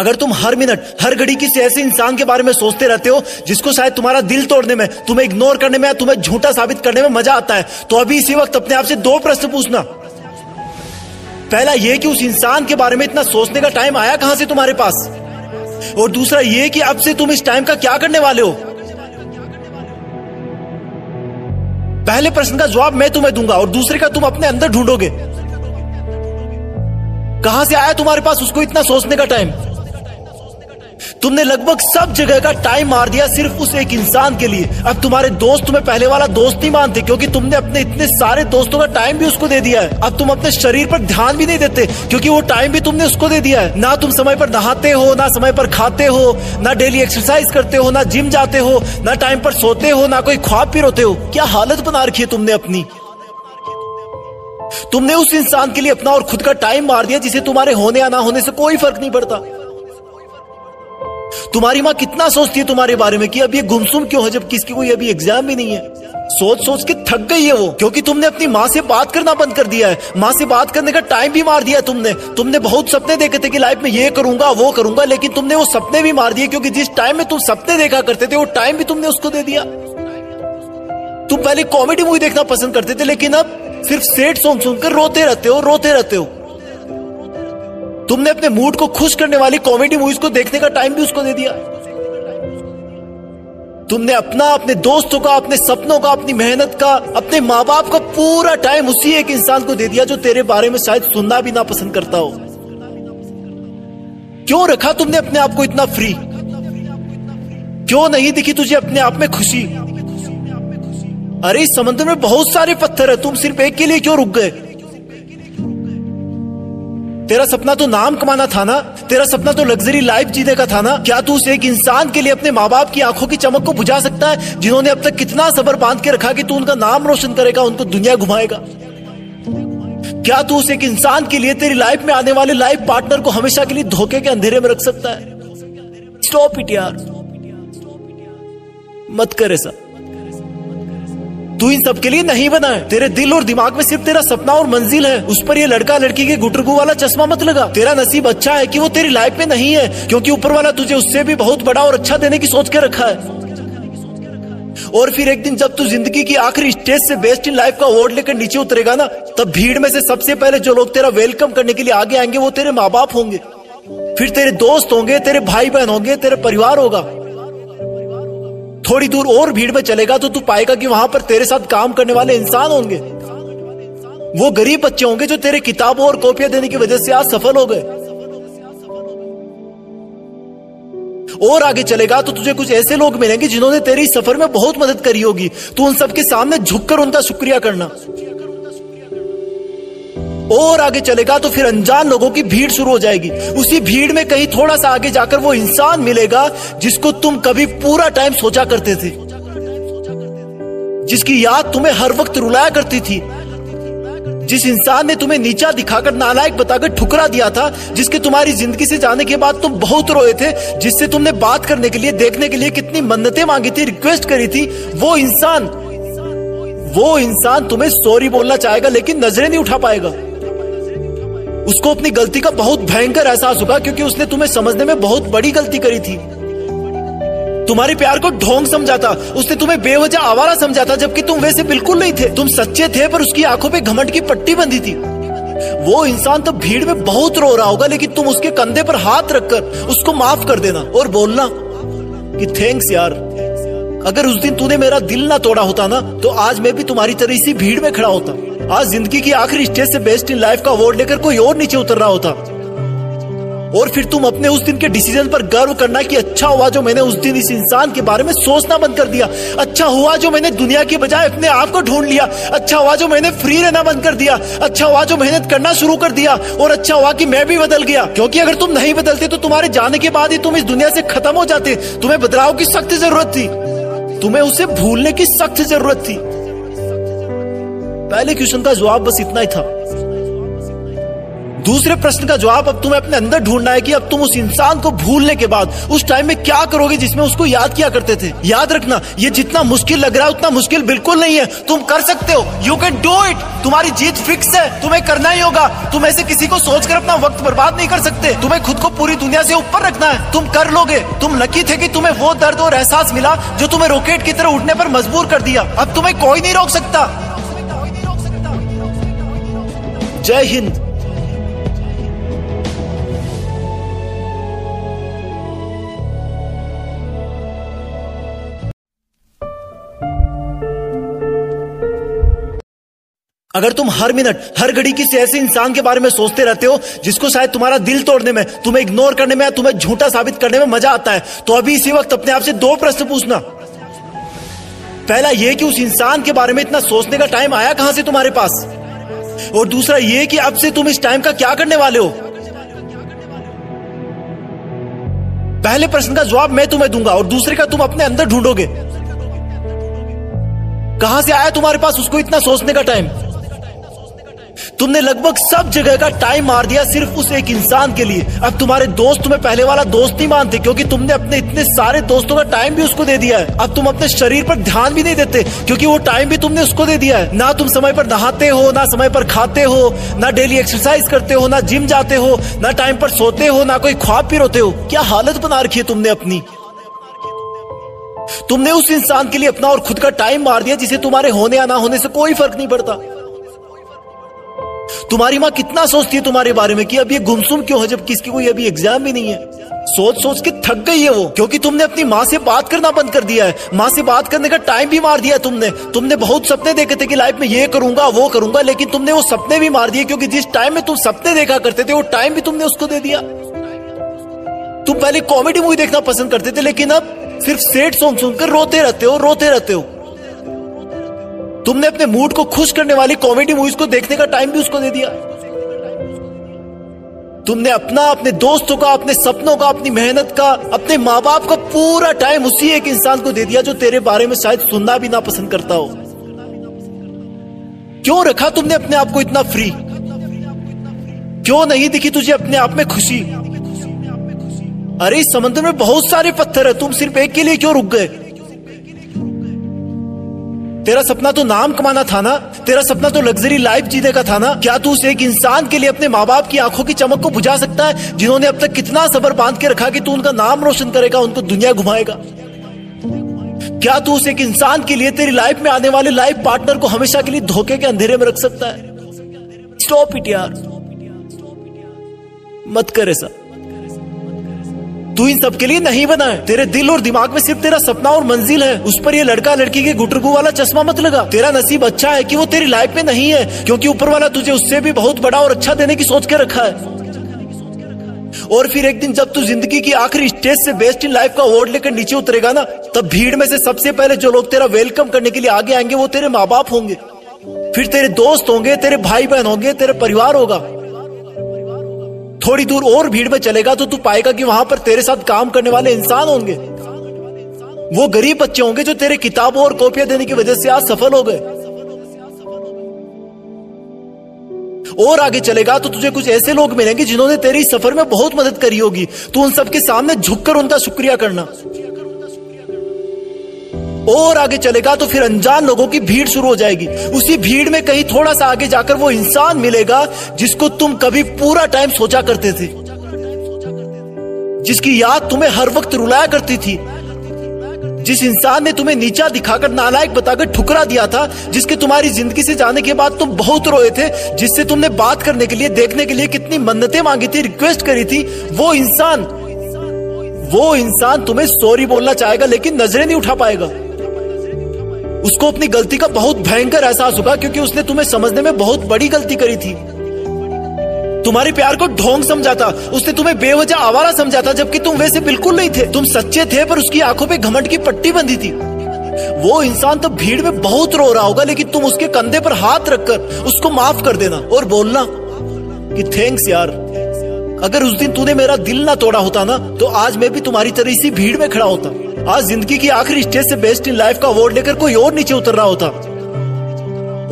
अगर तुम हर मिनट, हर घड़ी किसी ऐसे इंसान के बारे में सोचते रहते हो, जिसको शायद तुम्हारा दिल तोड़ने में, तुम्हें इग्नोर करने में या तुम्हें झूठा साबित करने में मज़ा आता है तो अभी इसी वक्त अपने आप से दो प्रश्न पूछना। पहला यह कि उस इंसान के बारे में इतना सोचने का टाइम आया कहाँ से तुम्हारे पास? और दूसरा यह कि अब से तुम इस टाइम का क्या करने वाले हो? पहले प्रश्न का जवाब मैं तुम्हें दूँगा और दूसरे का तुम अपने अंदर ढूंढोगे। कहाँ से आया तुम्हारे पास उसको इतना सोचने का टाइम तुमने लगभग सब जगह का टाइम मार दिया सिर्फ़ उस एक इंसान के लिए। अब तुम्हारे दोस्त तुम्हें पहले वाला दोस्त नहीं मानते, क्योंकि तुमने अपने इतने सारे दोस्तों का टाइम भी उसको दे दिया है। अब तुम अपने शरीर पर ध्यान भी नहीं देते, क्योंकि वो टाइम भी तुमने उसको दे दिया है। ना तुम समय पर नहाते हो, ना समय पर खाते हो, ना डेली एक्सरसाइज करते हो, ना जिम जाते हो, ना टाइम पर सोते हो, ना कोई ख्वाब भी रोते हो। क्या हालत बना रखी है तुमने अपनी? तुमने उस इंसान के लिए अपना और खुद का टाइम मार दिया, जिसे तुम्हारे होने या ना होने से कोई फ़र्क नहीं पड़ता। तुम्हारी माँ कितना सोचती है तुम्हारे बारे में कि अब ये गुमसुम क्यों है, जब किसकी कोई अभी एग्ज़ाम भी नहीं है? सोच सोच के थक गई है वो, क्योंकि तुमने अपनी माँ से बात करना बंद कर दिया है। माँ से बात करने का टाइम भी मार दिया तुमने। तुमने बहुत सपने देखे थे कि लाइफ में ये करूँगा, वो करूँगा, लेकिन तुमने वो सपने भी मार दिए, क्योंकि जिस टाइम में तुम सपने देखा करते थे, वो टाइम भी तुमने उसको दे दिया। तुम पहले कॉमेडी मूवी देखना पसंद करते थे, लेकिन अब सिर्फ़ सेठ सॉन्ग सुनकर रोते रहते हो, रोते रहते हो। तुमने अपने मूड को खुश करने वाली कॉमेडी मूवीज़ को देखने का टाइम भी उसको दे दिया। तुमने अपना, अपने दोस्तों का, अपने सपनों का, अपनी मेहनत का, अपने माँ बाप का पूरा टाइम उसी एक इंसान को दे दिया जो तेरे बारे में शायद सुनना भी ना पसंद करता हो। क्यों रखा तुमने अपने आप को इतना फ्री क्यों नहीं दिखी तुझे अपने आप में खुशी? अरे, इस समंदर में बहुत सारे पत्थर है, तुम सिर्फ़ एक के लिए क्यों रुक गए? तेरा सपना तो नाम कमाना था ना? तेरा सपना तो लग्जरी लाइफ जीने का था ना? क्या तू उस एक इंसान के लिए अपने माँ बाप की आँखों की चमक को बुझा सकता है, जिन्होंने अब तक कितना सबर बाँध के रखा कि तू उनका नाम रोशन करेगा, उनको दुनिया घुमाएगा? क्या तू उस एक इंसान के लिए तेरी लाइफ में आने वाले लाइफ पार्टनर को हमेशा के लिए धोखे के अंधेरे में रख सकता है? स्टॉप इट यार। मत कर ऐसा। तू इन सब के लिए नहीं बना है। तेरे दिल और दिमाग में सिर्फ़ तेरा सपना और मंजिल है। उस पर ये लड़का लड़की के गुटरगु वाला चश्मा मत लगा। तेरा नसीब अच्छा है कि वो तेरी लाइफ में नहीं है, क्योंकि ऊपर वाला तुझे उससे भी बहुत बड़ा और अच्छा देने की सोच के रखा है। और फिर एक दिन जब तू ज़िंदगी की आखिरी स्टेज से बेस्ट इन लाइफ का अवार्ड लेकर नीचे उतरेगा ना, तब भीड़ में से सबसे पहले जो लोग तेरा वेलकम करने के लिए आगे आएँगे, वो तेरे माँ बाप होंगे। फिर तेरे दोस्त होंगे, तेरे भाई बहन होंगे, तेरे परिवार होगा। थोड़ी दूर और भीड़ में चलेगा तो तू पाएगा कि वहाँ पर तेरे साथ काम करने वाले इंसान होंगे। वो गरीब बच्चे होंगे जो तेरे किताबों और कॉपियाँ देने की वजह से आज सफल हो गए। और आगे चलेगा तो तुझे कुछ ऐसे लोग मिलेंगे जिन्होंने तेरी सफ़र में बहुत मदद करी होगी। तू उन सबके सामने झुककर उनका शुक्रिया करना। और आगे चलेगा तो फिर अनजान लोगों की भीड़ शुरू हो जाएगी। उसी भीड़ में कहीं थोड़ा सा आगे जाकर वो इंसान मिलेगा जिसको तुम कभी पूरा टाइम सोचा करते थे। जिसकी याद तुम्हें हर वक्त रुलाया करती थी। जिस इंसान ने तुम्हें नीचा दिखाकर नालायक बताकर ठुकरा दिया था, जिसके तुम्हारी ज़िंदगी से जाने के बाद तुम बहुत रोए थे, जिससे तुमने बात करने के लिए, देखने के लिए कितनी मन्नतें मांगी थी रिक्वेस्ट करी थी, वो इंसान वो इंसान तुम्हें सॉरी बोलना चाहेगा, लेकिन नज़रें नहीं उठा पाएगा। उसको अपनी गलती का बहुत भयंकर एहसास होगा, क्योंकि उसने तुम्हें समझने में बहुत बड़ी गलती करी थी। तुम्हारे प्यार को ढोंग समझा था उसने तुम्हें बेवजह आवारा समझा था जबकि तुम वैसे बिल्कुल नहीं थे। तुम सच्चे थे, पर उसकी आँखों पे घमंड की पट्टी बंधी थी। वो इंसान तो भीड़ में बहुत रो रहा होगा, लेकिन तुम उसके कंधे पर हाथ रखकर उसको माफ़ कर देना और बोलना कि थैंक्स यार, अगर उस दिन तूने मेरा दिल ना तोड़ा होता ना तो आज मैं भी तुम्हारी तरह इसी भीड़ में खड़ा होता। आज ज़िंदगी की आखिरी स्टेज से बेस्ट इन लाइफ का अवार्ड लेकर कोई और नीचे उतर रहा होता। और फिर तुम अपने उस दिन के डिसीज़न पर गर्व करना कि अच्छा हुआ जो मैंने उस दिन इस इंसान के बारे में सोचना बंद कर दिया। अच्छा हुआ जो मैंने दुनिया के बजाय अपने आप को ढूंढ लिया। अच्छा हुआ जो मैंने फ्री रहना बंद कर दिया। अच्छा हुआ जो मेहनत करना शुरू कर दिया। और अच्छा हुआ कि मैं भी बदल गया। क्योंकि अगर तुम नहीं बदलते तो तुम्हारे जाने के बाद ही तुम इस दुनिया से खत्म हो जाते। तुम्हें बदलाव की सख्त ज़रूरत थी। तुम्हें उसे भूलने की सख्त ज़रूरत थी। पहले क्वेश्चन का जवाब बस इतना ही था। दूसरे प्रश्न का जवाब, अब तुम्हें अपने अंदर ढूंढना है कि अब तुम उस इंसान को भूलने के बाद उस टाइम में क्या करोगे जिसमें उसको याद किया करते थे? याद रखना, ये जितना मुश्किल लग रहा है, उतना मुश्किल बिल्कुल नहीं है। तुम कर सकते हो। यू कैन डू इट तुम्हारी जीत फिक्स है। तुम्हें करना ही होगा। तुम ऐसे किसी को सोचकर अपना वक्त बर्बाद नहीं कर सकते। तुम्हें खुद को पूरी दुनिया से ऊपर रखना है। तुम कर लोगे। तुम लकी थे कि तुम्हें वो दर्द और एहसास मिला जो तुम्हें रॉकेट की तरह उठने पर मजबूर कर दिया। अब तुम्हें कोई नहीं रोक सकता। जय हिंद। अगर तुम हर मिनट, हर घड़ी किसी ऐसे इंसान के बारे में सोचते रहते हो, जिसको शायद तुम्हारा दिल तोड़ने में, तुम्हें इग्नोर करने में या तुम्हें झूठा साबित करने में मज़ा आता है तो अभी इसी वक्त अपने आप से दो प्रश्न पूछना। पहला यह कि उस इंसान के बारे में इतना सोचने का टाइम आया कहाँ से तुम्हारे पास? और दूसरा ये कि अब से तुम इस टाइम का क्या करने वाले हो? पहले प्रश्न का जवाब मैं तुम्हें दूँगा और दूसरे का तुम अपने अंदर ढूंढोगे। कहाँ से आया तुम्हारे पास उसको इतना सोचने का टाइम तुमने लगभग सब जगह का टाइम मार दिया सिर्फ़ उस एक इंसान के लिए। अब तुम्हारे दोस्त तुम्हें पहले वाला दोस्त नहीं मानते, क्योंकि तुमने अपने इतने सारे दोस्तों का टाइम भी उसको दे दिया है। अब तुम अपने शरीर पर ध्यान भी नहीं देते, क्योंकि वो टाइम भी तुमने उसको दे दिया है। ना तुम समय पर नहाते हो, ना समय पर खाते हो, ना डेली एक्सरसाइज करते हो, ना जिम जाते हो, ना टाइम पर सोते हो, ना कोई ख्वाब भी रोते हो। क्या हालत बना रखी है तुमने अपनी? तुमने उस इंसान के लिए अपना और खुद का टाइम मार दिया, जिसे तुम्हारे होने या ना होने से कोई फ़र्क नहीं पड़ता। तुम्हारी माँ कितना सोचती है तुम्हारे बारे में कि अब ये गुमसुम क्यों है जब किसकी कोई अभी एग्ज़ाम भी नहीं है? सोच सोच के थक गई है वो, क्योंकि तुमने अपनी माँ से बात करना बंद कर दिया है। माँ से बात करने का टाइम भी मार दिया है तुमने। तुमने बहुत सपने देखे थे कि लाइफ में ये करूँगा, वो करूँगा, लेकिन तुमने वो सपने भी मार दिए, क्योंकि जिस टाइम में तुम सपने देखा करते थे, वो टाइम भी तुमने उसको दे दिया। तुम पहले कॉमेडी मूवी देखना पसंद करते थे, लेकिन अब सिर्फ़ सेट सॉन्ग सुनकर रोते रहते हो, रोते रहते हो। तुमने अपने मूड को खुश करने वाली कॉमेडी मूवीज़ को देखने का टाइम भी उसको दे दिया। तुमने अपना, अपने दोस्तों का, अपने सपनों का, अपनी मेहनत का, अपने माँ बाप का पूरा टाइम उसी एक इंसान को दे दिया जो तेरे बारे में शायद सुनना भी ना पसंद करता हो। क्यों रखा तुमने अपने आप को इतना फ्री क्यों नहीं दिखी तुझे अपने आप में खुशी? अरे, इस समुद्र में बहुत सारे पत्थर है, तुम सिर्फ़ एक के लिए क्यों रुक गए? तेरा सपना तो नाम कमाना था ना? तेरा सपना तो लग्जरी लाइफ जीने का था ना? क्या तू उस एक इंसान के लिए अपने माँ बाप की आँखों की चमक को बुझा सकता है, जिन्होंने अब तक कितना सबर बाँध के रखा कि तू उनका नाम रोशन करेगा, उनको दुनिया घुमाएगा? क्या तू उस एक इंसान के लिए तेरी लाइफ में आने वाले लाइफ पार्टनर को हमेशा के लिए धोखे के अंधेरे में रख सकता है? स्टॉप इट यार। मत कर ऐसा। तू इन सब के लिए नहीं बना है तेरे दिल और दिमाग में सिर्फ़ तेरा सपना और मंजिल है। उस पर ये लड़का लड़की के गुटरगु वाला चश्मा मत लगा। तेरा नसीब अच्छा है कि वो तेरी लाइफ में नहीं है, क्योंकि ऊपर वाला तुझे उससे भी बहुत बड़ा और अच्छा देने की सोच के रखा है। और फिर एक दिन जब तू ज़िंदगी की आखिरी स्टेज से बेस्ट इन लाइफ का अवार्ड लेकर नीचे उतरेगा ना, तब भीड़ में से सबसे पहले जो लोग तेरा वेलकम करने के लिए आगे आएँगे, वो तेरे माँ बाप होंगे। फिर तेरे दोस्त होंगे, तेरे भाई बहन होंगे, तेरे परिवार होगा। थोड़ी दूर और भीड़ में चलेगा तो तू पाएगा कि वहाँ पर तेरे साथ काम करने वाले इंसान होंगे। वो गरीब बच्चे होंगे जो तेरे किताबों और कॉपियाँ देने की वजह से आज सफल हो गए। और आगे चलेगा तो तुझे कुछ ऐसे लोग मिलेंगे जिन्होंने तेरी सफ़र में बहुत मदद करी होगी। तू उन सबके सामने झुककर उनका शुक्रिया करना। और आगे चलेगा तो फिर अनजान लोगों की भीड़ शुरू हो जाएगी। उसी भीड़ में कहीं थोड़ा सा आगे जाकर वो इंसान मिलेगा जिसको तुम कभी पूरा टाइम सोचा करते थे। जिसकी याद तुम्हें हर वक्त रुलाया करती थी। जिस इंसान ने तुम्हें नीचा दिखाकर नालायक बताकर ठुकरा दिया था, जिसके तुम्हारी ज़िंदगी से जाने के बाद तुम बहुत रोए थे, जिससे तुमने बात करने के लिए, देखने के लिए कितनी मन्नतें मांगी थी, रिक्वेस्ट करी थी, वो इंसान वो इंसान तुम्हें सॉरी बोलना चाहेगा, लेकिन नज़रें नहीं उठा पाएगा। उसको अपनी गलती का बहुत भयंकर एहसास होगा क्योंकि उसने तुम्हें समझने में बहुत बड़ी गलती करी थी। तुम्हारे प्यार को ढोंग समझा था उसने तुम्हें बेवजह आवारा समझा था जबकि तुम वैसे बिल्कुल नहीं थे। तुम सच्चे थे, पर उसकी आँखों पे घमंड की पट्टी बंधी थी। वो इंसान तो भीड़ में बहुत रो रहा होगा, लेकिन तुम उसके कंधे पर हाथ रखकर उसको माफ़ कर देना और बोलना कि थैंक्स यार, अगर उस दिन तूने मेरा दिल ना तोड़ा होता ना तो आज मैं भी तुम्हारी तरह इसी भीड़ में खड़ा होता। आज ज़िंदगी की आखिरी स्टेज से बेस्ट इन लाइफ का अवार्ड लेकर कोई और नीचे उतर रहा होता।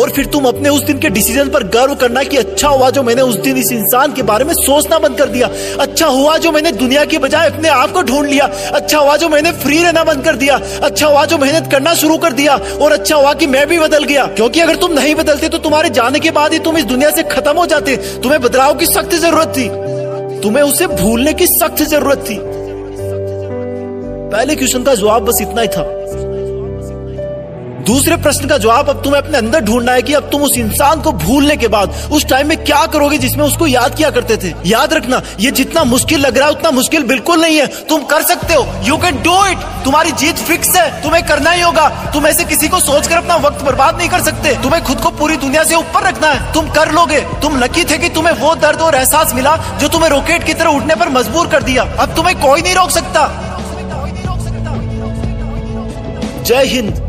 और फिर तुम अपने उस दिन के डिसीज़न पर गर्व करना कि अच्छा हुआ जो मैंने उस दिन इस इंसान के बारे में सोचना बंद कर दिया। अच्छा हुआ जो मैंने दुनिया के बजाय अपने आप को ढूंढ लिया। अच्छा हुआ जो मैंने फ्री रहना बंद कर दिया। अच्छा हुआ जो मेहनत करना शुरू कर दिया। और अच्छा हुआ कि मैं भी बदल गया। क्योंकि अगर तुम नहीं बदलते तो तुम्हारे जाने के बाद ही तुम इस दुनिया से खत्म हो जाते। तुम्हें बदलाव की सख्त ज़रूरत थी। तुम्हें उसे भूलने की सख्त ज़रूरत थी। पहले क्वेश्चन का जवाब बस इतना ही था। दूसरे प्रश्न का जवाब अब तुम्हें अपने अंदर ढूंढना है कि अब तुम उस इंसान को भूलने के बाद उस टाइम में क्या करोगे जिसमें उसको याद किया करते थे? याद रखना, ये जितना मुश्किल लग रहा है उतना मुश्किल बिल्कुल नहीं है। तुम कर सकते हो। यू कैन डू इट तुम्हारी जीत फिक्स है। तुम्हें करना ही होगा। तुम ऐसे किसी को सोचकर अपना वक्त बर्बाद नहीं कर सकते। तुम्हें खुद को पूरी दुनिया से ऊपर रखना है। तुम कर लोगे। तुम लकी थे कि तुम्हें वो दर्द और एहसास मिला जो तुम्हें रॉकेट की तरह उठने पर मजबूर कर दिया। अब तुम्हें कोई नहीं रोक सकता। जय हिंद